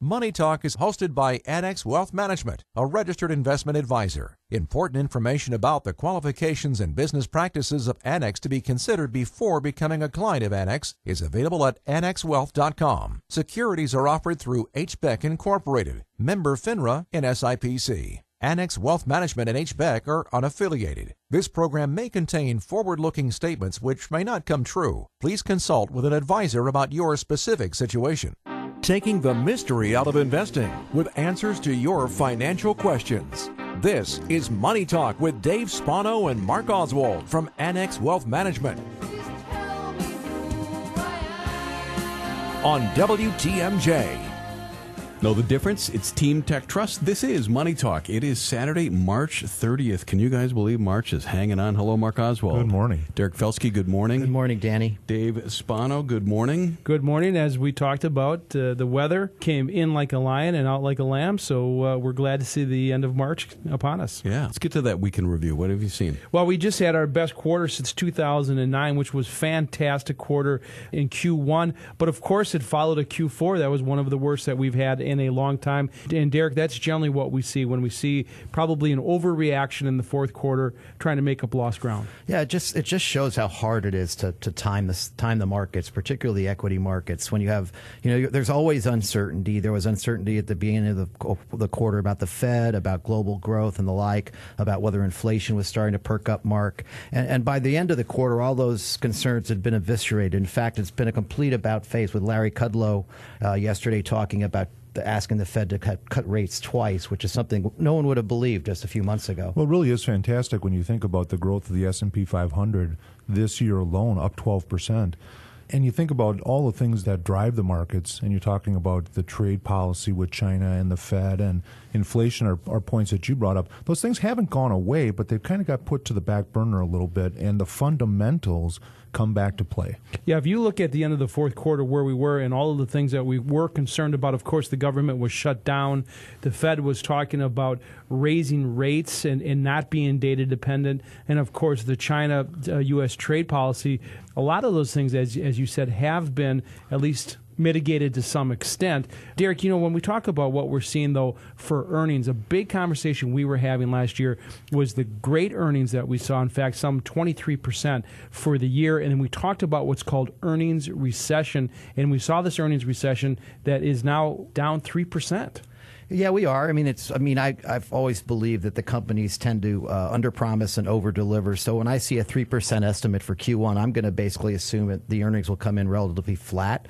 Money Talk is hosted by Annex Wealth Management, a registered investment advisor. Important information about the qualifications and business practices of Annex to be considered before becoming a client of Annex is available at annexwealth.com. Securities are offered through HBEC Incorporated, member FINRA and SIPC. Annex Wealth Management and HBEC are unaffiliated. This program may contain forward looking statements which may not come true. Please consult with an advisor about your specific situation. Taking the mystery out of investing with answers to your financial questions. This is Money Talk with Dave Spano and Mark Oswald from Annex Wealth Management. On WTMJ. Know the difference? It's Team Tech Trust. This is Money Talk. It is Saturday, March 30th. Can you guys believe March is hanging on? Hello, Mark Oswald. Good morning. Derek Felsky, good morning. Good morning, Danny. Dave Spano, good morning. Good morning. As we talked about, uh, the weather came in like a lion and out like a lamb, so uh, we're glad to see the end of March upon us. Yeah. Let's get to that weekend review. What have you seen? Well, we just had our best quarter since 2009, which was fantastic quarter in Q1, but of course it followed a Q4 that was one of the worst that we've had in a long time. And Derek, that's generally what we see when we see probably an overreaction in the fourth quarter, trying to make up lost ground. Yeah, it just it just shows how hard it is to, to time this time the markets, particularly the equity markets. When you have you know there's always uncertainty. There was uncertainty at the beginning of the the quarter about the Fed, about global growth and the like, about whether inflation was starting to perk up. Mark, and, and by the end of the quarter, all those concerns had been eviscerated. In fact, it's been a complete about face with Larry Kudlow uh, yesterday talking about asking the Fed to cut, cut rates twice, which is something no one would have believed just a few months ago. Well, it really is fantastic when you think about the growth of the S&P 500 this year alone, up 12 percent. And you think about all the things that drive the markets, and you're talking about the trade policy with China and the Fed and inflation are, are points that you brought up. Those things haven't gone away, but they've kind of got put to the back burner a little bit, and the fundamentals come back to play. Yeah, if you look at the end of the fourth quarter where we were and all of the things that we were concerned about, of course, the government was shut down. The Fed was talking about raising rates and, and not being data dependent. And of course, the China uh, U.S. trade policy, a lot of those things, as, as you said, have been at least mitigated to some extent. Derek, you know, when we talk about what we're seeing, though, for earnings, a big conversation we were having last year was the great earnings that we saw. In fact, some 23% for the year. And then we talked about what's called earnings recession. And we saw this earnings recession that is now down 3%. Yeah, we are. I mean, it's. I mean, I, I've always believed that the companies tend to uh, underpromise and overdeliver. So when I see a three percent estimate for Q1, I'm going to basically assume that the earnings will come in relatively flat.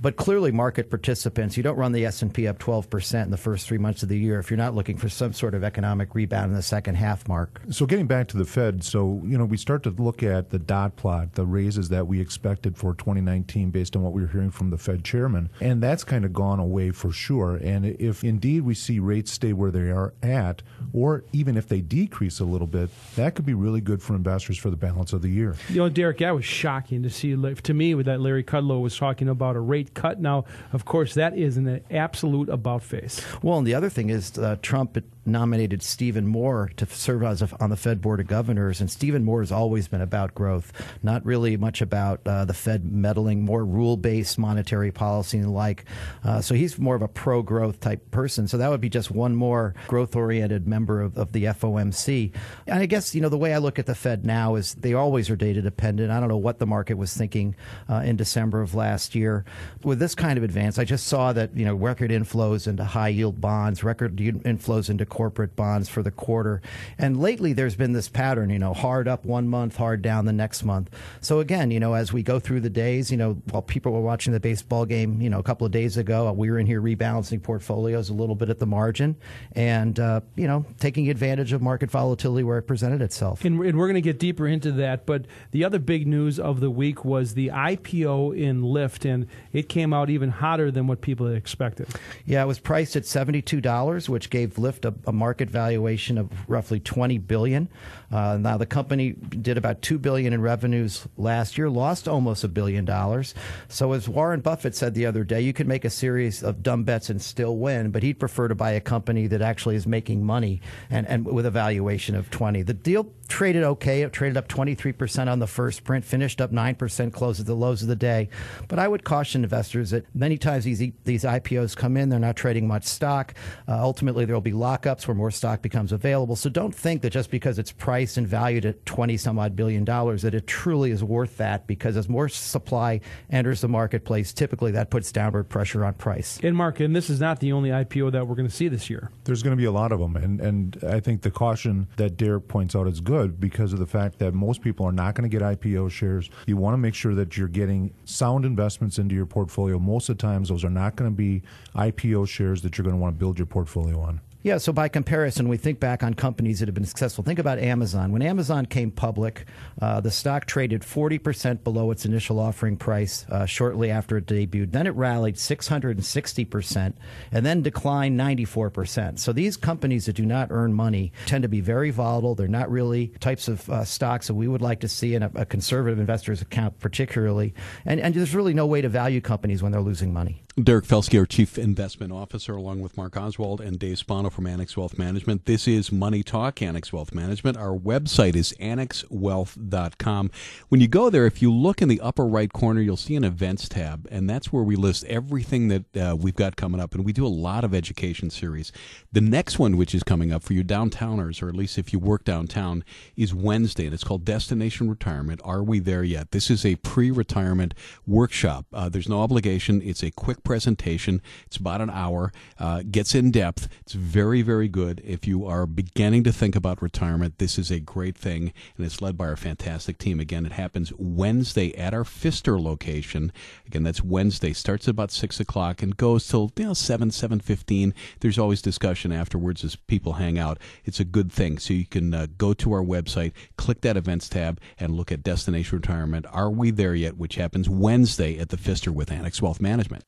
But clearly, market participants, you don't run the S and P up 12 percent in the first three months of the year if you're not looking for some sort of economic rebound in the second half. Mark. So getting back to the Fed, so you know we start to look at the dot plot, the raises that we expected for 2019 based on what we were hearing from the Fed chairman, and that's kind of gone away for sure. And if indeed we see rates stay where they are at, or even if they decrease a little bit, that could be really good for investors for the balance of the year. You know, Derek, that was shocking to see. To me, with that Larry Kudlow was talking about a rate cut. Now, of course, that is an absolute about face. Well, and the other thing is uh, Trump nominated Stephen Moore to serve as a, on the Fed Board of Governors, and Stephen Moore has always been about growth, not really much about uh, the Fed meddling, more rule-based monetary policy and the like. Uh, so he's more of a pro-growth type person. So that would be just one more growth-oriented member of, of the FOMC. And I guess you know the way I look at the Fed now is they always are data dependent. I don't know what the market was thinking uh, in December of last year with this kind of advance. I just saw that you know record inflows into high yield bonds, record inflows into corporate bonds for the quarter. And lately, there's been this pattern, you know, hard up one month, hard down the next month. So again, you know, as we go through the days, you know, while people were watching the baseball game, you know, a couple of days ago, we were in here rebalancing portfolios a little bit at the margin and, uh, you know, taking advantage of market volatility where it presented itself. And, and we're going to get deeper into that. But the other big news of the week was the IPO in Lyft, and it came out even hotter than what people had expected. Yeah, it was priced at $72, which gave Lyft a, a market valuation of roughly 20 billion. Uh, now the company did about 2 billion in revenues last year, lost almost a billion dollars. So as Warren Buffett said the other day, you can make a series of dumb bets and still win, but he'd prefer to buy a company that actually is making money and, and with a valuation of 20. The deal traded okay. It traded up 23% on the first print, finished up 9%, closed at the lows of the day. But I would caution investors that many times these these IPOs come in, they're not trading much stock. Uh, ultimately, there will be lockups where more stock becomes available. So don't think that just because it's priced and valued at 20 some odd billion dollars that it truly is worth that because as more supply enters the marketplace, typically that puts downward pressure on price. And Mark, and this is not the only IPO that we're going to see this year. There's going to be a lot of them, and and I think the caution that Derek points out is good because of the fact that most people are not going to get IPO shares. You want to make sure that you're getting sound investments into your portfolio. Most of the times, those are not going to be IPO shares that you're going to want to build your portfolio on. Yeah, so by comparison, we think back on companies that have been successful. Think about Amazon. When Amazon came public, uh, the stock traded 40% below its initial offering price uh, shortly after it debuted. Then it rallied 660% and then declined 94%. So these companies that do not earn money tend to be very volatile. They're not really types of uh, stocks that we would like to see in a, a conservative investor's account, particularly. And, and there's really no way to value companies when they're losing money. Derek Felsky, our Chief Investment Officer, along with Mark Oswald and Dave Spano from Annex Wealth Management. This is Money Talk, Annex Wealth Management. Our website is annexwealth.com. When you go there, if you look in the upper right corner, you'll see an events tab, and that's where we list everything that uh, we've got coming up. And we do a lot of education series. The next one, which is coming up for you downtowners, or at least if you work downtown, is Wednesday, and it's called Destination Retirement. Are we there yet? This is a pre retirement workshop. Uh, there's no obligation, it's a quick presentation. It's about an hour, uh, gets in depth. It's very, very good. If you are beginning to think about retirement, this is a great thing, and it's led by our fantastic team. Again, it happens Wednesday at our Pfister location. Again, that's Wednesday. Starts at about six o'clock and goes till you know seven, seven fifteen. There's always discussion afterwards as people hang out. It's a good thing. So you can uh, go to our website, click that events tab, and look at Destination Retirement. Are we there yet? Which happens Wednesday at the Pfister with Annex Wealth Management.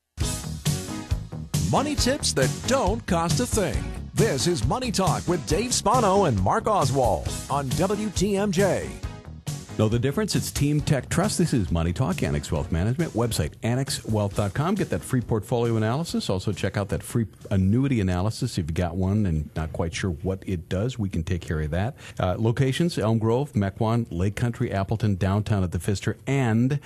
Money tips that don't cost a thing. This is Money Talk with Dave Spano and Mark Oswald on WTMJ. Know the difference? It's Team Tech Trust. This is Money Talk, Annex Wealth Management. Website, annexwealth.com. Get that free portfolio analysis. Also, check out that free annuity analysis. If you got one and not quite sure what it does, we can take care of that. Uh, locations, Elm Grove, Mequon, Lake Country, Appleton, downtown at the Pfister, and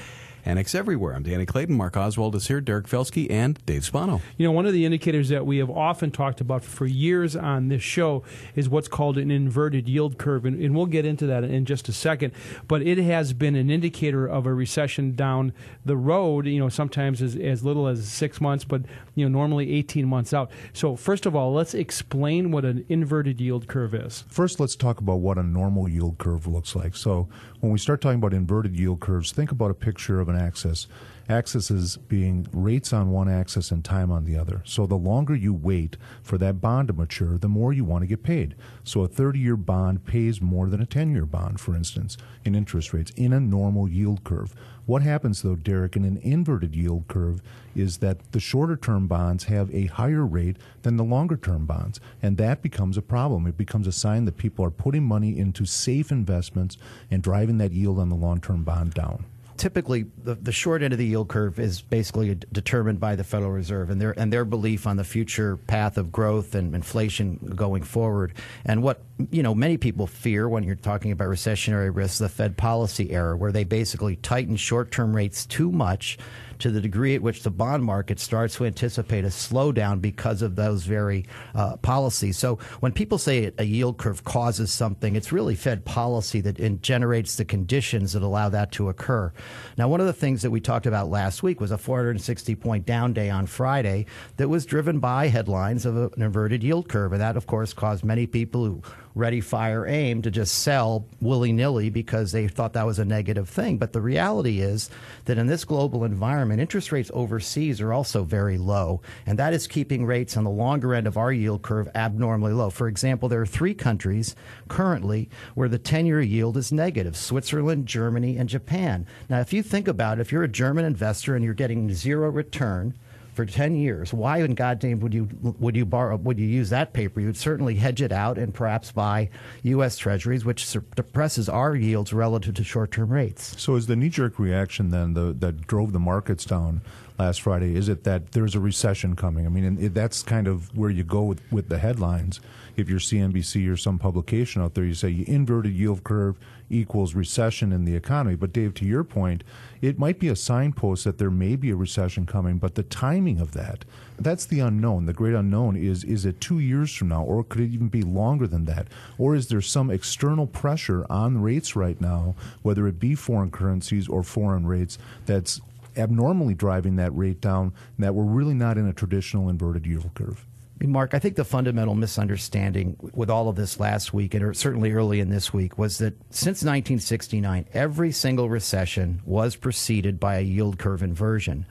Annex Everywhere. I'm Danny Clayton. Mark Oswald is here, Derek Felsky, and Dave Spano. You know, one of the indicators that we have often talked about for years on this show is what's called an inverted yield curve. And, and we'll get into that in just a second. But it has been an indicator of a recession down the road, you know, sometimes as, as little as six months, but, you know, normally 18 months out. So, first of all, let's explain what an inverted yield curve is. First, let's talk about what a normal yield curve looks like. So, when we start talking about inverted yield curves, think about a picture of an axis. Is being rates on one axis and time on the other. So the longer you wait for that bond to mature, the more you want to get paid. So a 30 year bond pays more than a 10 year bond, for instance, in interest rates in a normal yield curve. What happens, though, Derek, in an inverted yield curve is that the shorter term bonds have a higher rate than the longer term bonds. And that becomes a problem. It becomes a sign that people are putting money into safe investments and driving that yield on the long term bond down typically the, the short end of the yield curve is basically determined by the Federal Reserve and their and their belief on the future path of growth and inflation going forward. And what you know many people fear when you're talking about recessionary risks, the Fed policy error, where they basically tighten short term rates too much to the degree at which the bond market starts to anticipate a slowdown because of those very uh, policies. So when people say a yield curve causes something, it's really Fed policy that generates the conditions that allow that to occur. Now, one of the things that we talked about last week was a 460 point down day on Friday that was driven by headlines of an inverted yield curve. And that, of course, caused many people who ready, fire, aim to just sell willy nilly because they thought that was a negative thing. But the reality is that in this global environment, interest rates overseas are also very low. And that is keeping rates on the longer end of our yield curve abnormally low. For example, there are three countries currently where the 10 year yield is negative Switzerland, Germany, and Japan. Now, if you think about it, if you're a German investor and you're getting zero return, for 10 years. Why in God's name would you would you borrow would you use that paper? You'd certainly hedge it out and perhaps buy US treasuries which depresses our yields relative to short-term rates. So is the knee-jerk reaction then the, that drove the markets down last Friday? Is it that there's a recession coming? I mean, that's kind of where you go with, with the headlines. If you're CNBC or some publication out there, you say inverted yield curve equals recession in the economy. But Dave, to your point, it might be a signpost that there may be a recession coming, but the timing of that, that's the unknown. The great unknown is is it two years from now, or could it even be longer than that? Or is there some external pressure on rates right now, whether it be foreign currencies or foreign rates, that's abnormally driving that rate down, that we're really not in a traditional inverted yield curve? Mark, I think the fundamental misunderstanding with all of this last week, and er, certainly early in this week, was that since 1969, every single recession was preceded by a yield curve inversion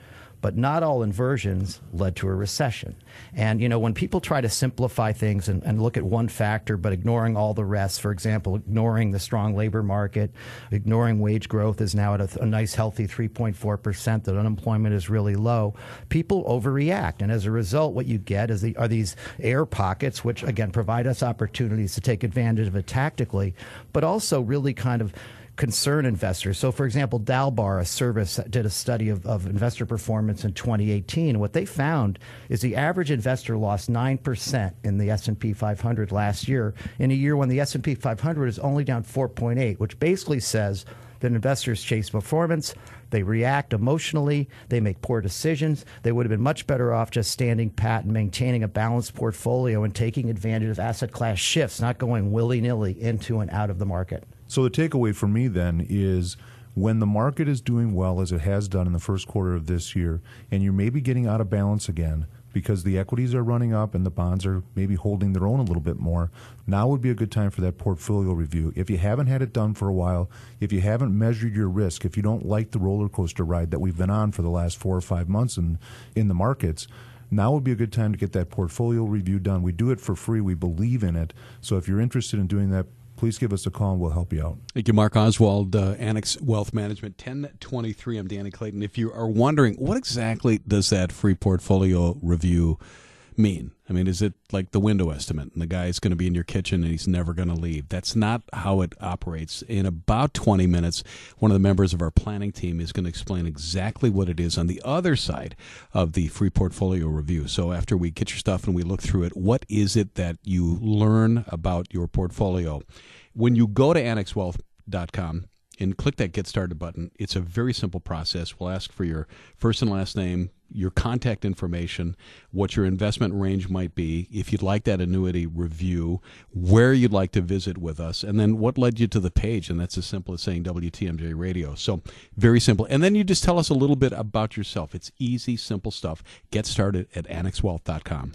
but not all inversions led to a recession. And, you know, when people try to simplify things and, and, look at one factor but ignoring all the rest, for example, ignoring the strong labor market, ignoring wage growth is now at a, a nice, healthy 3.4%, that unemployment is really low, people overreact. And as a result, what you get is the, are these air pockets, which, again, provide us opportunities to take advantage of it tactically, but also really kind of concern investors. So, for example, Dalbar, a service, did a study of, of investor performance in 2018. What they found is the average investor lost 9% in the S&P 500 last year, in a year when the S&P 500 is only down 4.8, which basically says that investors chase performance, they react emotionally, they make poor decisions. They would have been much better off just standing pat and maintaining a balanced portfolio and taking advantage of asset class shifts, not going willy nilly into and out of the market. So the takeaway for me then is when the market is doing well as it has done in the first quarter of this year, and you're maybe getting out of balance again because the equities are running up and the bonds are maybe holding their own a little bit more, now would be a good time for that portfolio review. If you haven't had it done for a while, if you haven't measured your risk, if you don't like the roller coaster ride that we've been on for the last four or five months in, in the markets, now would be a good time to get that portfolio review done. We do it for free. We believe in it. So if you're interested in doing that, please give us a call and we'll help you out. Thank you, Mark Oswald, uh, Annex Wealth Management, 1023. I'm Danny Clayton. If you are wondering, what exactly does that free portfolio review mean? I mean, is it like the window estimate and the guy's going to be in your kitchen and he's never going to leave? That's not how it operates. In about 20 minutes, one of the members of our planning team is going to explain exactly what it is on the other side of the free portfolio review. So after we get your stuff and we look through it, what is it that you learn about your portfolio? When you go to annexwealth.com, and click that get started button. It's a very simple process. We'll ask for your first and last name, your contact information, what your investment range might be, if you'd like that annuity review, where you'd like to visit with us, and then what led you to the page. And that's as simple as saying WTMJ radio. So very simple. And then you just tell us a little bit about yourself. It's easy, simple stuff. Get started at annexwealth.com.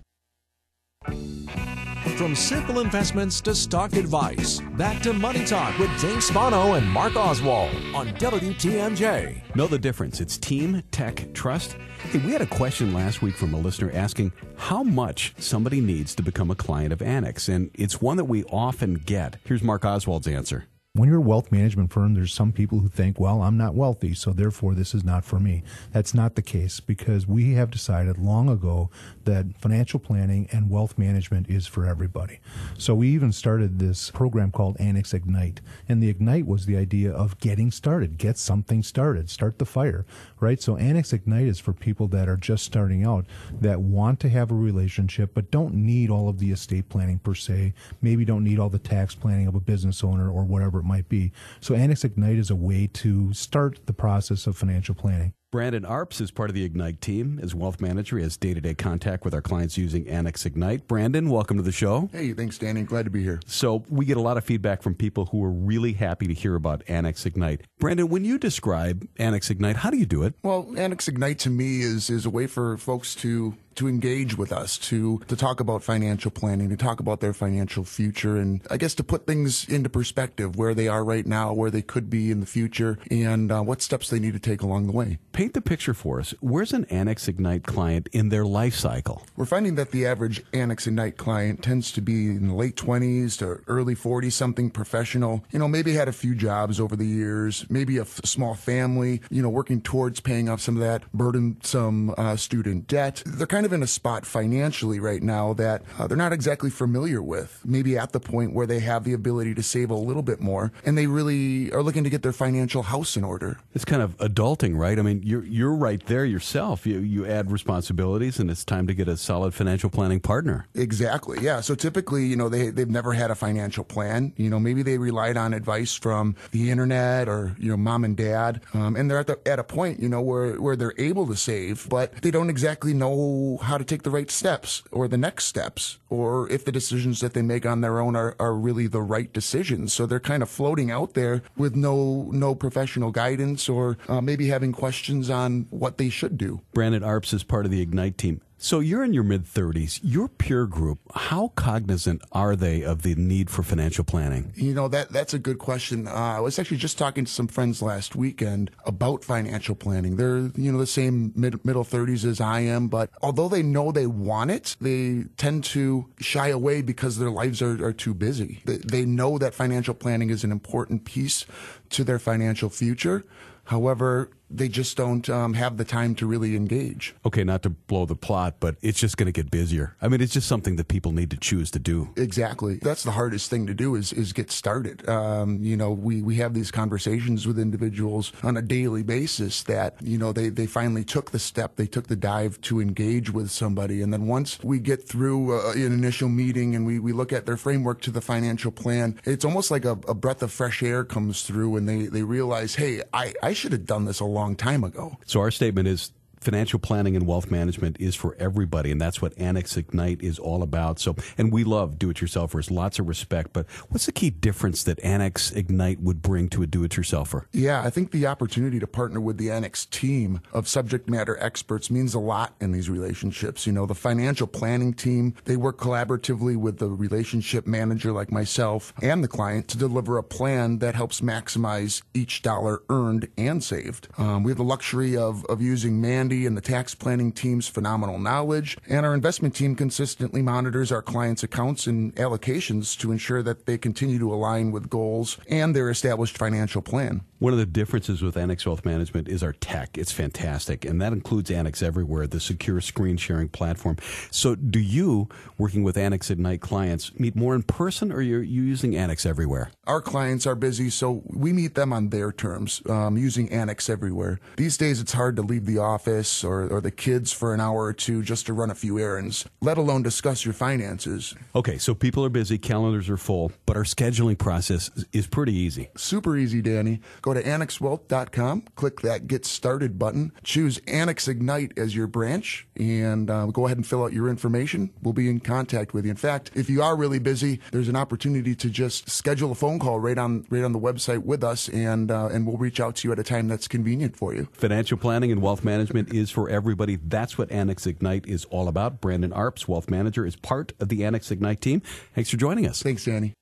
From simple investments to stock advice, back to Money Talk with Dave Spano and Mark Oswald on WTMJ. Know the difference. It's Team Tech Trust. Hey, we had a question last week from a listener asking how much somebody needs to become a client of Annex, and it's one that we often get. Here's Mark Oswald's answer. When you're a wealth management firm, there's some people who think, well, I'm not wealthy, so therefore this is not for me. That's not the case because we have decided long ago that financial planning and wealth management is for everybody. So we even started this program called Annex Ignite. And the Ignite was the idea of getting started, get something started, start the fire, right? So Annex Ignite is for people that are just starting out, that want to have a relationship, but don't need all of the estate planning per se, maybe don't need all the tax planning of a business owner or whatever it might be. So Annex Ignite is a way to start the process of financial planning. Brandon Arps is part of the Ignite team as wealth manager. He has day to day contact with our clients using Annex Ignite. Brandon, welcome to the show. Hey, thanks, Danny. Glad to be here. So, we get a lot of feedback from people who are really happy to hear about Annex Ignite. Brandon, when you describe Annex Ignite, how do you do it? Well, Annex Ignite to me is, is a way for folks to to engage with us, to to talk about financial planning, to talk about their financial future, and I guess to put things into perspective, where they are right now, where they could be in the future, and uh, what steps they need to take along the way. Paint the picture for us. Where's an Annex Ignite client in their life cycle? We're finding that the average Annex Ignite client tends to be in the late 20s to early 40s, something professional. You know, maybe had a few jobs over the years, maybe a f- small family, you know, working towards paying off some of that burdensome uh, student debt. They're kind kind of in a spot financially right now that uh, they're not exactly familiar with. Maybe at the point where they have the ability to save a little bit more, and they really are looking to get their financial house in order. It's kind of adulting, right? I mean, you're you're right there yourself. You you add responsibilities, and it's time to get a solid financial planning partner. Exactly. Yeah. So typically, you know, they they've never had a financial plan. You know, maybe they relied on advice from the internet or you know mom and dad, um, and they're at the, at a point, you know, where where they're able to save, but they don't exactly know how to take the right steps or the next steps, or if the decisions that they make on their own are, are really the right decisions. So they're kind of floating out there with no no professional guidance or uh, maybe having questions on what they should do. Brandon Arps is part of the Ignite team. So you're in your mid 30s. Your peer group, how cognizant are they of the need for financial planning? You know that that's a good question. Uh, I was actually just talking to some friends last weekend about financial planning. They're you know the same mid, middle 30s as I am, but although they know they want it, they tend to shy away because their lives are, are too busy. They, they know that financial planning is an important piece to their financial future. However, they just don't um, have the time to really engage. Okay, not to blow the plot, but it's just going to get busier. I mean, it's just something that people need to choose to do. Exactly. That's the hardest thing to do is is get started. Um, you know, we we have these conversations with individuals on a daily basis that you know they they finally took the step, they took the dive to engage with somebody, and then once we get through uh, an initial meeting and we we look at their framework to the financial plan, it's almost like a, a breath of fresh air comes through, and they they realize, hey, I I should have done this a long time ago. So our statement is financial planning and wealth management is for everybody, and that's what Annex Ignite is all about. So, and we love do-it-yourselfers, lots of respect. But what's the key difference that Annex Ignite would bring to a do-it-yourselfer? Yeah, I think the opportunity to partner with the Annex team of subject matter experts means a lot in these relationships. You know, the financial planning team they work collaboratively with the relationship manager like myself and the client to deliver a plan that helps maximize each dollar earned and saved. Um, we have the luxury of of using and the tax planning team's phenomenal knowledge, and our investment team consistently monitors our clients' accounts and allocations to ensure that they continue to align with goals and their established financial plan. One of the differences with Annex Wealth Management is our tech. It's fantastic, and that includes Annex Everywhere, the secure screen sharing platform. So, do you, working with Annex Ignite clients, meet more in person, or are you using Annex Everywhere? Our clients are busy, so we meet them on their terms, um, using Annex Everywhere. These days, it's hard to leave the office or, or the kids for an hour or two just to run a few errands, let alone discuss your finances. Okay, so people are busy, calendars are full, but our scheduling process is pretty easy. Super easy, Danny. Go to annexwealth.com, click that Get Started button, choose Annex Ignite as your branch, and uh, go ahead and fill out your information. We'll be in contact with you. In fact, if you are really busy, there's an opportunity to just schedule a phone call right on right on the website with us, and uh, and we'll reach out to you at a time that's convenient for you. Financial planning and wealth management is for everybody. That's what Annex Ignite is all about. Brandon Arps, wealth manager, is part of the Annex Ignite team. Thanks for joining us. Thanks, Danny.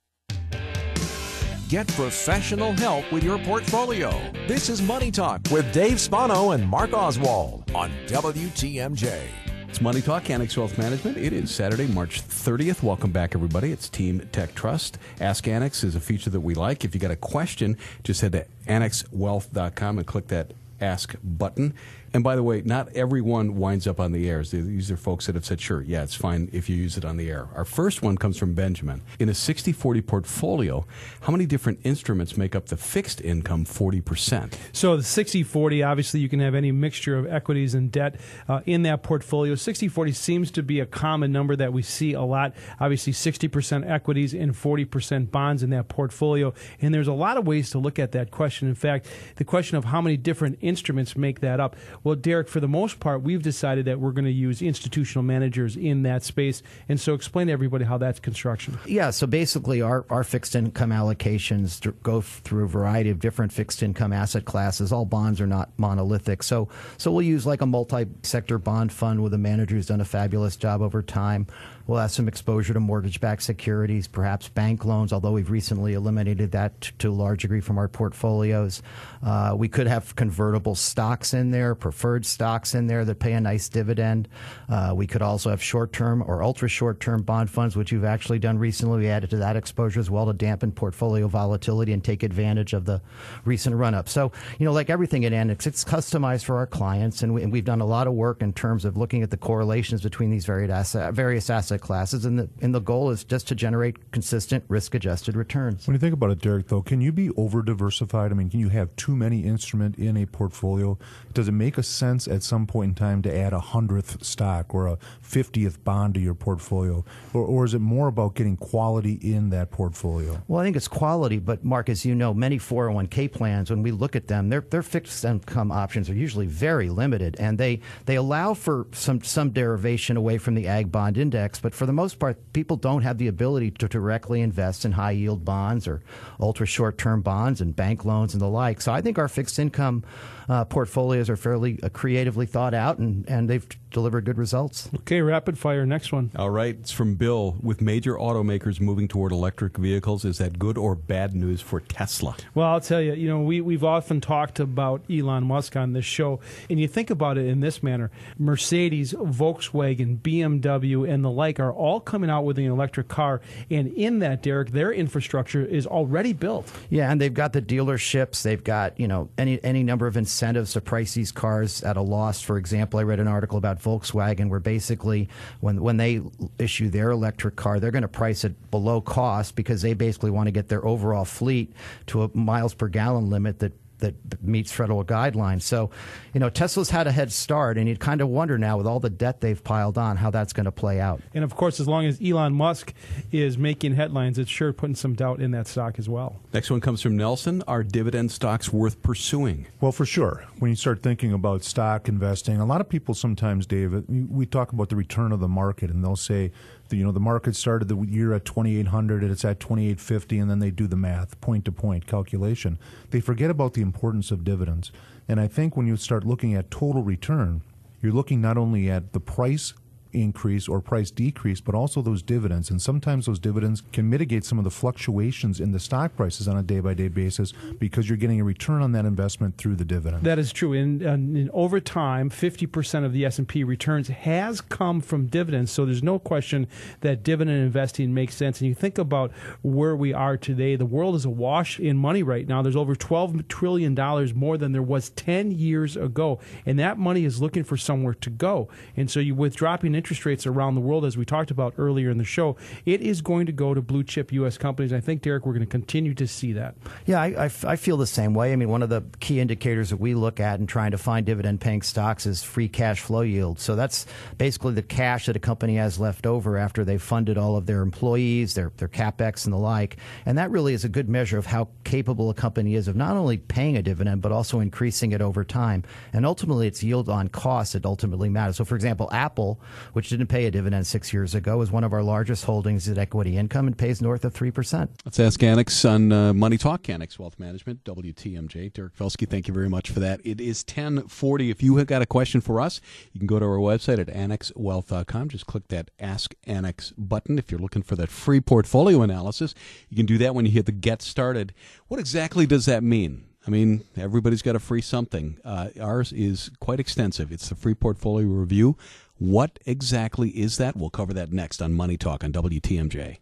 Get professional help with your portfolio. This is Money Talk with Dave Spano and Mark Oswald on WTMJ. It's Money Talk, Annex Wealth Management. It is Saturday, March 30th. Welcome back, everybody. It's Team Tech Trust. Ask Annex is a feature that we like. If you got a question, just head to annexwealth.com and click that Ask button. And by the way, not everyone winds up on the air. These are folks that have said, sure, yeah, it's fine if you use it on the air. Our first one comes from Benjamin. In a 60 40 portfolio, how many different instruments make up the fixed income 40%? So the 60 40, obviously, you can have any mixture of equities and debt uh, in that portfolio. 60 40 seems to be a common number that we see a lot. Obviously, 60% equities and 40% bonds in that portfolio. And there's a lot of ways to look at that question. In fact, the question of how many different instruments make that up well, Derek, for the most part, we've decided that we're going to use institutional managers in that space. And so explain to everybody how that's construction. Yeah, so basically, our, our fixed income allocations go through a variety of different fixed income asset classes. All bonds are not monolithic. So, so we'll use like a multi sector bond fund with a manager who's done a fabulous job over time We'll have some exposure to mortgage-backed securities, perhaps bank loans, although we've recently eliminated that to a large degree from our portfolios. Uh, we could have convertible stocks in there, preferred stocks in there that pay a nice dividend. Uh, we could also have short-term or ultra-short-term bond funds, which you've actually done recently. We added to that exposure as well to dampen portfolio volatility and take advantage of the recent run-up. So, you know, like everything at Annex, it's customized for our clients, and, we, we've done a lot of work in terms of looking at the correlations between these various asset, various asset classes, and the, and the goal is just to generate consistent risk-adjusted returns. When you think about it, Derek, though, can you be over diversified? I mean, can you have too many instruments in a portfolio? Does it make a sense at some point in time to add a hundredth stock or a fiftieth bond to your portfolio, or, or is it more about getting quality in that portfolio? Well, I think it's quality, but Mark, as you know, many 401k plans, when we look at them, their their fixed income options are usually very limited, and they they allow for some some derivation away from the ag bond index, but for the most part, people don't have the ability to directly invest in high yield bonds or ultra short term bonds and bank loans and the like. So I think our fixed income uh, portfolios are fairly uh, creatively thought out, and, and they've delivered good results. Okay, rapid fire. Next one. All right, it's from Bill. With major automakers moving toward electric vehicles, is that good or bad news for Tesla? Well, I'll tell you, you know, we, we've often talked about Elon Musk on this show, and you think about it in this manner Mercedes, Volkswagen, BMW, and the like are all coming out with an electric car, and in that, Derek, their infrastructure is already built. Yeah, and they've got the dealerships, they've got, you know, any, any number of incentives to price these cars at a loss. For example, I read an article about Volkswagen where basically when, when they issue their electric car, they're going to price it below cost because they basically want to get their overall fleet to a miles per gallon limit that that meets federal guidelines. So, you know, Tesla's had a head start, and you'd kind of wonder now with all the debt they've piled on how that's going to play out. And of course, as long as Elon Musk is making headlines, it's sure putting some doubt in that stock as well. Next one comes from Nelson. Are dividend stocks worth pursuing? Well, for sure. When you start thinking about stock investing, a lot of people sometimes, David, we talk about the return of the market, and they'll say, you know, the market started the year at 2,800 and it's at 2,850, and then they do the math, point to point calculation. They forget about the importance of dividends. And I think when you start looking at total return, you're looking not only at the price increase or price decrease, but also those dividends. And sometimes those dividends can mitigate some of the fluctuations in the stock prices on a day by day basis because you're getting a return on that investment through the dividend. That is true. And, and over time, 50% of the S&P returns has come from dividends. So there's no question that dividend investing makes sense. And you think about where we are today, the world is awash in money right now. There's over $12 trillion more than there was 10 years ago. And that money is looking for somewhere to go. And so you with dropping interest rates around the world, as we talked about earlier in the show, it is going to go to blue chip U.S. companies. I think, Derek, we're going to continue to see that. Yeah, I, feel the same way. I mean, one of the key indicators that we look at in trying to find dividend paying stocks is free cash flow yield. So that's basically the cash that a company has left over after they've funded all of their employees, their, their capex, and the like. And that really is a good measure of how capable a company is of not only paying a dividend, but also increasing it over time. And ultimately, it's yield on cost that ultimately matters. So, for example, Apple which didn't pay a dividend six years ago, is one of our largest holdings at equity income and pays north of 3%. Let's ask Annex on uh, Money Talk, Annex Wealth Management, WTMJ. Derek Felsky, thank you very much for that. It is 1040. If you have got a question for us, you can go to our website at annexwealth.com. Just click that Ask Annex button. If you're looking for that free portfolio analysis, you can do that when you hit the Get Started. What exactly does that mean? I mean, everybody's got a free something. Uh, ours is quite extensive. It's the free portfolio review. What exactly is that? We'll cover that next on Money Talk on WTMJ.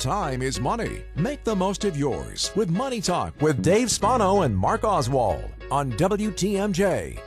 Time is money. Make the most of yours with Money Talk with Dave Spano and Mark Oswald on WTMJ.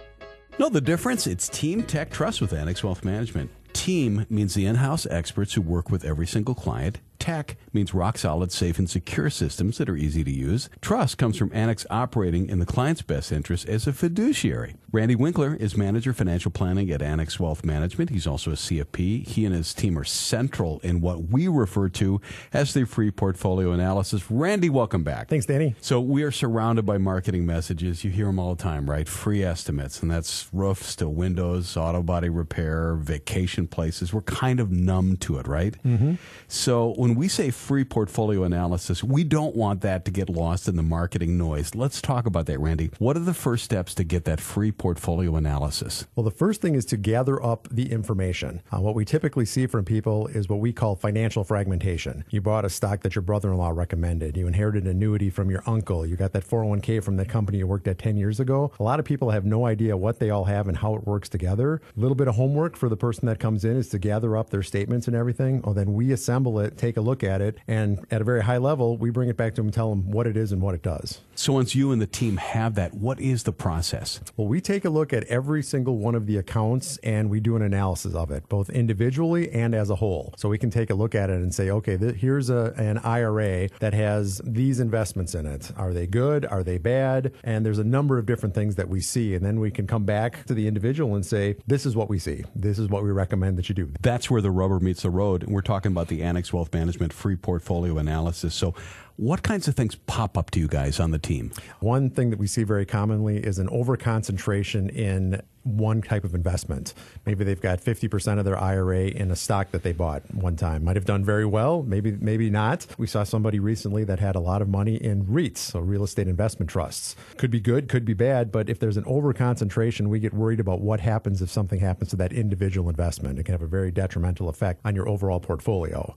Know the difference? It's Team Tech Trust with Annex Wealth Management. Team means the in house experts who work with every single client. Tech means rock solid, safe, and secure systems that are easy to use. Trust comes from Annex operating in the client's best interest as a fiduciary. Randy Winkler is manager of financial planning at Annex Wealth Management. He's also a CFP. He and his team are central in what we refer to as the free portfolio analysis. Randy, welcome back. Thanks, Danny. So we are surrounded by marketing messages. You hear them all the time, right? Free estimates, and that's roofs to windows, auto body repair, vacation places. We're kind of numb to it, right? Mm-hmm. So when when we say free portfolio analysis, we don't want that to get lost in the marketing noise. Let's talk about that, Randy. What are the first steps to get that free portfolio analysis? Well, the first thing is to gather up the information. Uh, what we typically see from people is what we call financial fragmentation. You bought a stock that your brother in law recommended, you inherited an annuity from your uncle, you got that 401k from the company you worked at 10 years ago. A lot of people have no idea what they all have and how it works together. A little bit of homework for the person that comes in is to gather up their statements and everything. Well, then we assemble it, take a look at it, and at a very high level, we bring it back to them and tell them what it is and what it does. So once you and the team have that, what is the process? Well, we take a look at every single one of the accounts and we do an analysis of it, both individually and as a whole. So we can take a look at it and say, okay, th- here's a, an IRA that has these investments in it. Are they good? Are they bad? And there's a number of different things that we see. And then we can come back to the individual and say, this is what we see. This is what we recommend that you do. That's where the rubber meets the road. And we're talking about the Annex Wealth Management free portfolio analysis. So what kinds of things pop up to you guys on the team? One thing that we see very commonly is an overconcentration in one type of investment. Maybe they've got 50% of their IRA in a stock that they bought one time. Might have done very well, maybe maybe not. We saw somebody recently that had a lot of money in REITs, so real estate investment trusts. Could be good, could be bad, but if there's an overconcentration, we get worried about what happens if something happens to that individual investment. It can have a very detrimental effect on your overall portfolio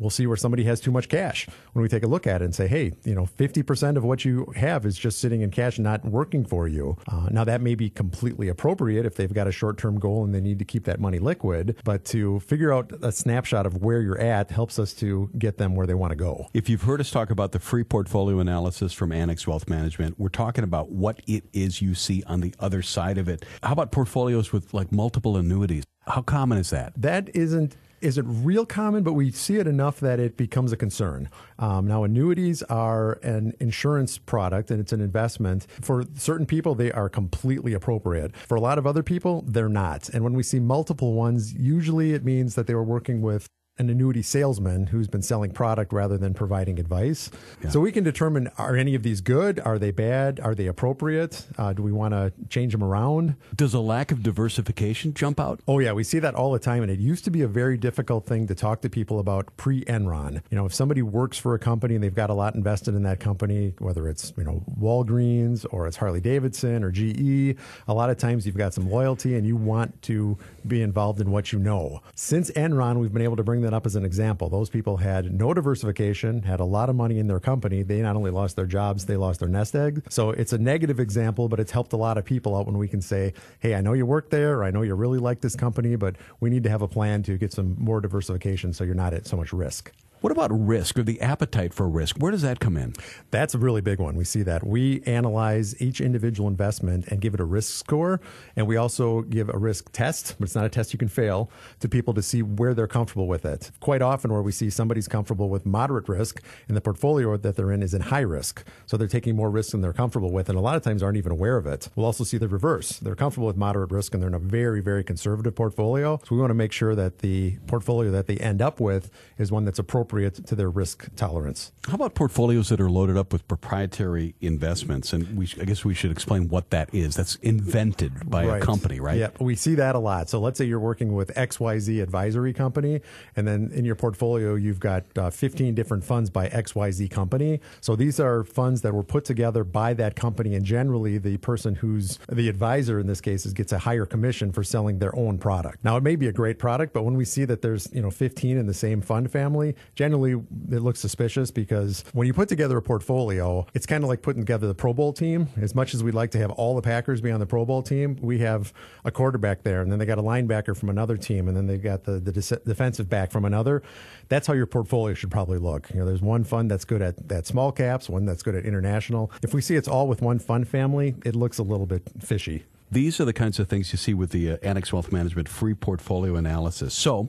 we'll see where somebody has too much cash when we take a look at it and say, hey, you know, 50% of what you have is just sitting in cash and not working for you. Uh, now, that may be completely appropriate if they've got a short term goal and they need to keep that money liquid, but to figure out a snapshot of where you're at helps us to get them where they want to go. If you've heard us talk about the free portfolio analysis from Annex Wealth Management, we're talking about what it is you see on the other side of it. How about portfolios with like multiple annuities? How common is that? That isn't isn't real common, but we see it enough that it becomes a concern. Um, now, annuities are an insurance product and it's an investment. For certain people, they are completely appropriate. For a lot of other people, they're not. And when we see multiple ones, usually it means that they were working with an annuity salesman who's been selling product rather than providing advice. Yeah. So we can determine are any of these good? Are they bad? Are they appropriate? Uh, do we want to change them around? Does a lack of diversification jump out? Oh, yeah. We see that all the time. And it used to be a very difficult thing to talk to people about pre Enron. You know, if somebody works for a company and they've got a lot invested in that company, whether it's, you know, Walgreens or it's Harley Davidson or GE, a lot of times you've got some loyalty and you want to be involved in what you know. Since Enron, we've been able to bring that up as an example. Those people had no diversification, had a lot of money in their company. They not only lost their jobs, they lost their nest egg. So it's a negative example, but it's helped a lot of people out when we can say, hey, I know you work there, I know you really like this company, but we need to have a plan to get some more diversification so you're not at so much risk. What about risk or the appetite for risk? Where does that come in? That's a really big one. We see that. We analyze each individual investment and give it a risk score. And we also give a risk test, but it's not a test you can fail, to people to see where they're comfortable with it. Quite often, where we see somebody's comfortable with moderate risk and the portfolio that they're in is in high risk. So they're taking more risk than they're comfortable with. And a lot of times aren't even aware of it. We'll also see the reverse. They're comfortable with moderate risk and they're in a very, very conservative portfolio. So we want to make sure that the portfolio that they end up with is one that's appropriate appropriate to their risk tolerance. How about portfolios that are loaded up with proprietary investments? And we, I guess we should explain what that is. That's invented by right. a company, right? Yeah, we see that a lot. So let's say you're working with XYZ advisory company, and then in your portfolio, you've got uh, 15 different funds by XYZ company. So these are funds that were put together by that company, and generally the person who's the advisor in this case is gets a higher commission for selling their own product. Now it may be a great product, but when we see that there's you know 15 in the same fund family, generally it looks suspicious because when you put together a portfolio, it's kind of like putting together the Pro Bowl team. As much as we'd like to have all the Packers be on the Pro Bowl team, we have a quarterback there, and then they got a linebacker from another team, and then they got the, the defensive back from another. That's how your portfolio should probably look. You know, there's one fund that's good at, that small caps, one that's good at international. If we see it's all with one fund family, it looks a little bit fishy. These are the kinds of things you see with the uh, Annex Wealth Management free portfolio analysis. So,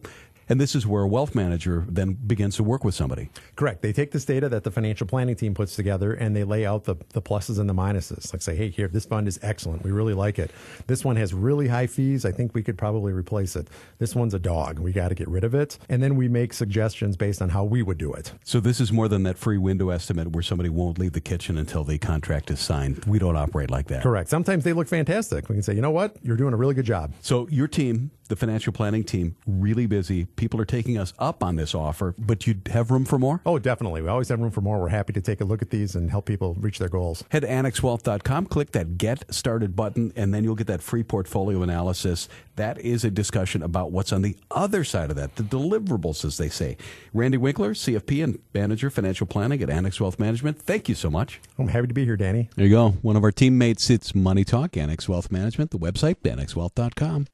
and this is where a wealth manager then begins to work with somebody. Correct. They take this data that the financial planning team puts together and they lay out the, the pluses and the minuses. Like say, hey, here, this fund is excellent. We really like it. This one has really high fees. I think we could probably replace it. This one's a dog. We got to get rid of it. And then we make suggestions based on how we would do it. So this is more than that free window estimate where somebody won't leave the kitchen until the contract is signed. We don't operate like that. Correct. Sometimes they look fantastic. We can say, you know what? You're doing a really good job. So your team the financial planning team, really busy. People are taking us up on this offer, but you have room for more? Oh, definitely. We always have room for more. We're happy to take a look at these and help people reach their goals. Head to annexwealth.com, click that Get Started button, and then you'll get that free portfolio analysis. That is a discussion about what's on the other side of that, the deliverables, as they say. Randy Winkler, CFP and Manager Financial Planning at Annex Wealth Management, thank you so much. I'm happy to be here, Danny. There you go. One of our teammates, it's Money Talk, Annex Wealth Management, the website, annexwealth.com.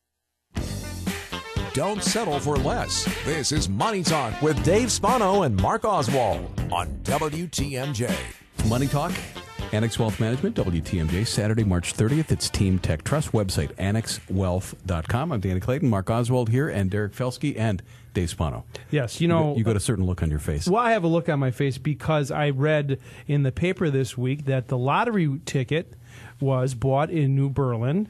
Don't settle for less. This is Money Talk with Dave Spano and Mark Oswald on WTMJ. Money Talk, Annex Wealth Management, WTMJ, Saturday, March 30th. It's Team Tech Trust website, annexwealth.com. I'm Danny Clayton, Mark Oswald here, and Derek Felsky and Dave Spano. Yes, you know, you got a certain look on your face. Well, I have a look on my face because I read in the paper this week that the lottery ticket was bought in New Berlin.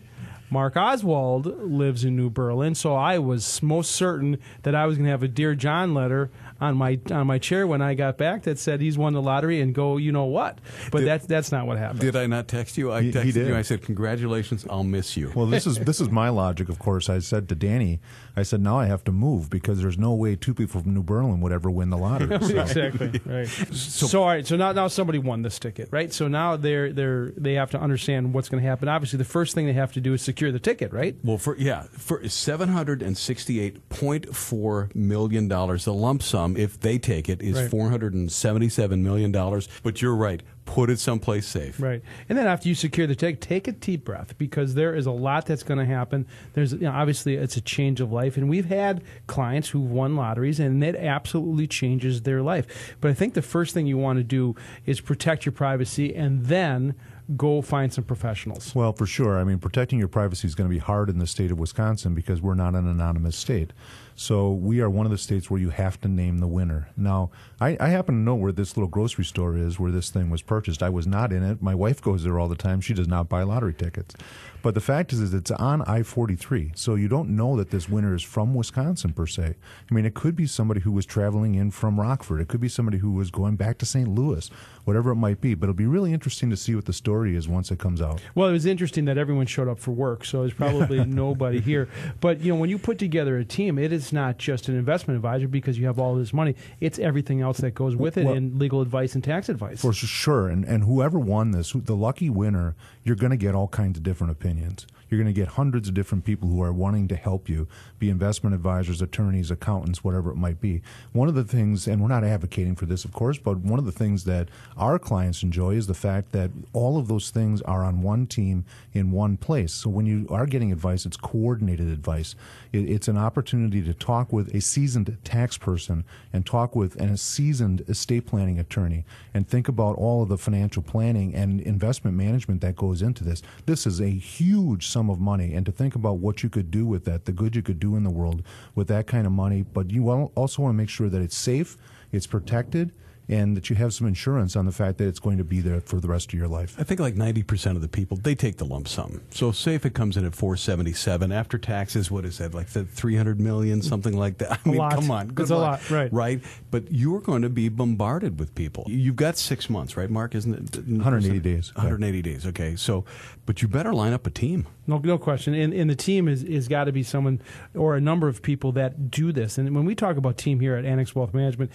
Mark Oswald lives in New Berlin, so I was most certain that I was going to have a Dear John letter on my on my chair when I got back that said he's won the lottery and go, you know what? But Did- that's that's not what happened. Did I not text you? I He- he texted did. you. I said, "Congratulations, I'll miss you." Well, this is this is my logic, of course. I said to Danny, I said now I have to move because there's no way two people from New Berlin would ever win the lottery. So- exactly right. So, all right. So now, now somebody won this ticket, right? So now they're they're they have to understand what's going to happen. Obviously, the first thing they have to do is secure the ticket, right? Well, for yeah, for seven hundred and sixty-eight point four million dollars, the lump sum, Um, if they take it, is Right. four hundred and seventy-seven million dollars. But you're right; put it someplace safe. Right. And then after you secure the ticket, take a deep breath because there is a lot that's going to happen. There's you know, obviously it's a change of life, and we've had clients who've won lotteries, and it absolutely changes their life. But I think the first thing you want to do is protect your privacy, and then go find some professionals. Well, for sure. I mean, protecting your privacy is going to be hard in the state of Wisconsin because we're not an anonymous state. So we are one of the states where you have to name the winner. Now, I, I happen to know where this little grocery store is where this thing was purchased. I was not in it. My wife goes there all the time. She does not buy lottery tickets. But the fact is, is it's on I 43. So you don't know that this winner is from Wisconsin per se. I mean, it could be somebody who was traveling in from Rockford. It could be somebody who was going back to St. Louis, whatever it might be. But it'll be really interesting to see what the story is once it comes out. Well, it was interesting that everyone showed up for work, so there's probably nobody here. But you know, when you put together a team, it is not just an investment advisor because you have all this money. It's everything else that goes with it, Well- and legal advice and tax advice. For sure, and and whoever won this, the lucky winner, you're going to get all kinds of different opinions. You're going to get hundreds of different people who are wanting to help you, be investment advisors, attorneys, accountants, whatever it might be. One of the things, and we're not advocating for this, of course, but one of the things that our clients enjoy is the fact that all of those things are on one team in one place. So when you are getting advice, it's coordinated advice. It, it's an opportunity to talk with a seasoned tax person and talk with an, a seasoned estate planning attorney and think about all of the financial planning and investment management that goes into this. This is a huge sum of money, and to think about what you could do with that, the good you could do in the world with that kind of money. But you also want to make sure that it's safe, it's protected, and that you have some insurance on the fact that it's going to be there for the rest of your life. I think like ninety percent of the people they take the lump sum. So say if it comes in at four seventy seven after taxes, what is that like the three hundred million something like that? I mean, lot. come on, good It's a lot, right. Right, but you're going to be bombarded with people. You've got six months, right, Mark? Isn't it uh, 180 days. One hundred eighty days. Okay, so but you better line up a team. No, no question. And, and the team is, is got to be someone or a number of people that do this. And when we talk about team here at Annex Wealth Management,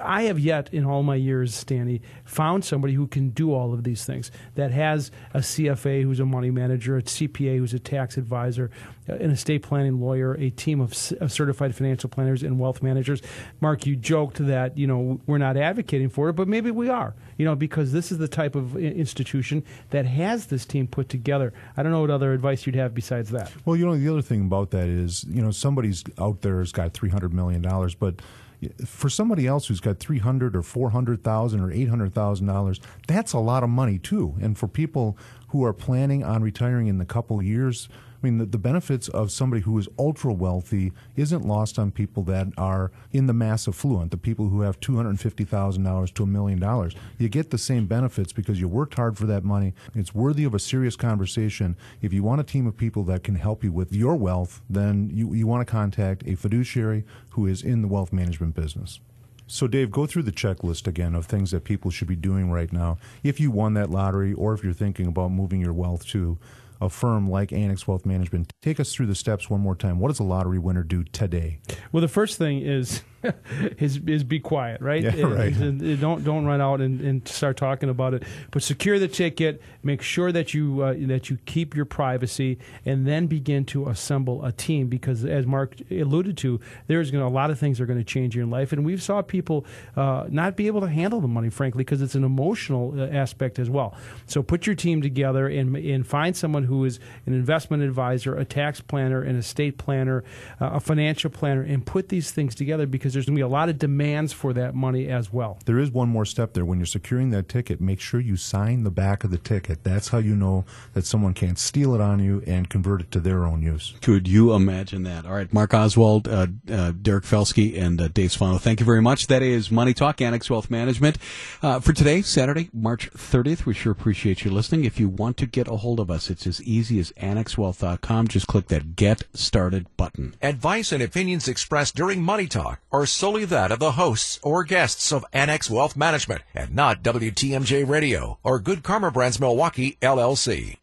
I have yet in all my years, Stanley, found somebody who can do all of these things. That has a CFA who's a money manager, a CPA who's a tax advisor, Uh, an estate planning lawyer, a team of, of certified financial planners and wealth managers. Mark, you joked that you know we're not advocating for it, but maybe we are. You know, because this is the type of uh, institution that has this team put together. I don't know what other advice you'd have besides that. Well, you know, the other thing about that is, you know, somebody's out there has got three hundred million dollars, but for somebody else who's got three hundred or four hundred thousand or eight hundred thousand dollars, that's a lot of money too. And for people who are planning on retiring in the couple years, I mean, the, the benefits of somebody who is ultra wealthy isn't lost on people that are in the mass affluent, the people who have two hundred fifty thousand dollars to a million dollars. You get the same benefits because you worked hard for that money. It's worthy of a serious conversation. If you want a team of people that can help you with your wealth, then you, you want to contact a fiduciary who is in the wealth management business. So, Dave, go through the checklist again of things that people should be doing right now. If you won that lottery or if you're thinking about moving your wealth to a firm like Annex Wealth Management. Take us through the steps one more time. What does a lottery winner do today? Well, the first thing is is is be quiet, right? Yeah, right. And- don't don't run out and, and start talking about it. But secure the ticket. Make sure that you uh, that you keep your privacy, and then begin to assemble a team. Because as Mark alluded to, there's going to a lot of things are going to change in your life, and we've saw people uh, not be able to handle the money, frankly, because it's an emotional uh, aspect as well. So put your team together and and find someone who is an investment advisor, a tax planner, an estate planner, uh, a financial planner, and put these things together because there's going to be a lot of demands for that money as well. There is one more step there. When you're securing that ticket, make sure you sign the back of the ticket. That's how you know that someone can't steal it on you and convert it to their own use. Could you imagine that? All right, Mark Oswald, uh, uh, Derek Felsky, and uh, Dave Spano, thank you very much. That is Money Talk, Annex Wealth Management. Uh, for today, Saturday, March 30th, we sure appreciate you listening. If you want to get a hold of us, it's as easy as annexwealth.com. Just click that Get Started button. Advice and opinions expressed during Money Talk are solely that of the hosts or guests of Annex Wealth Management and not WTMJ Radio or Good Karma Brands Milwaukee, LLC.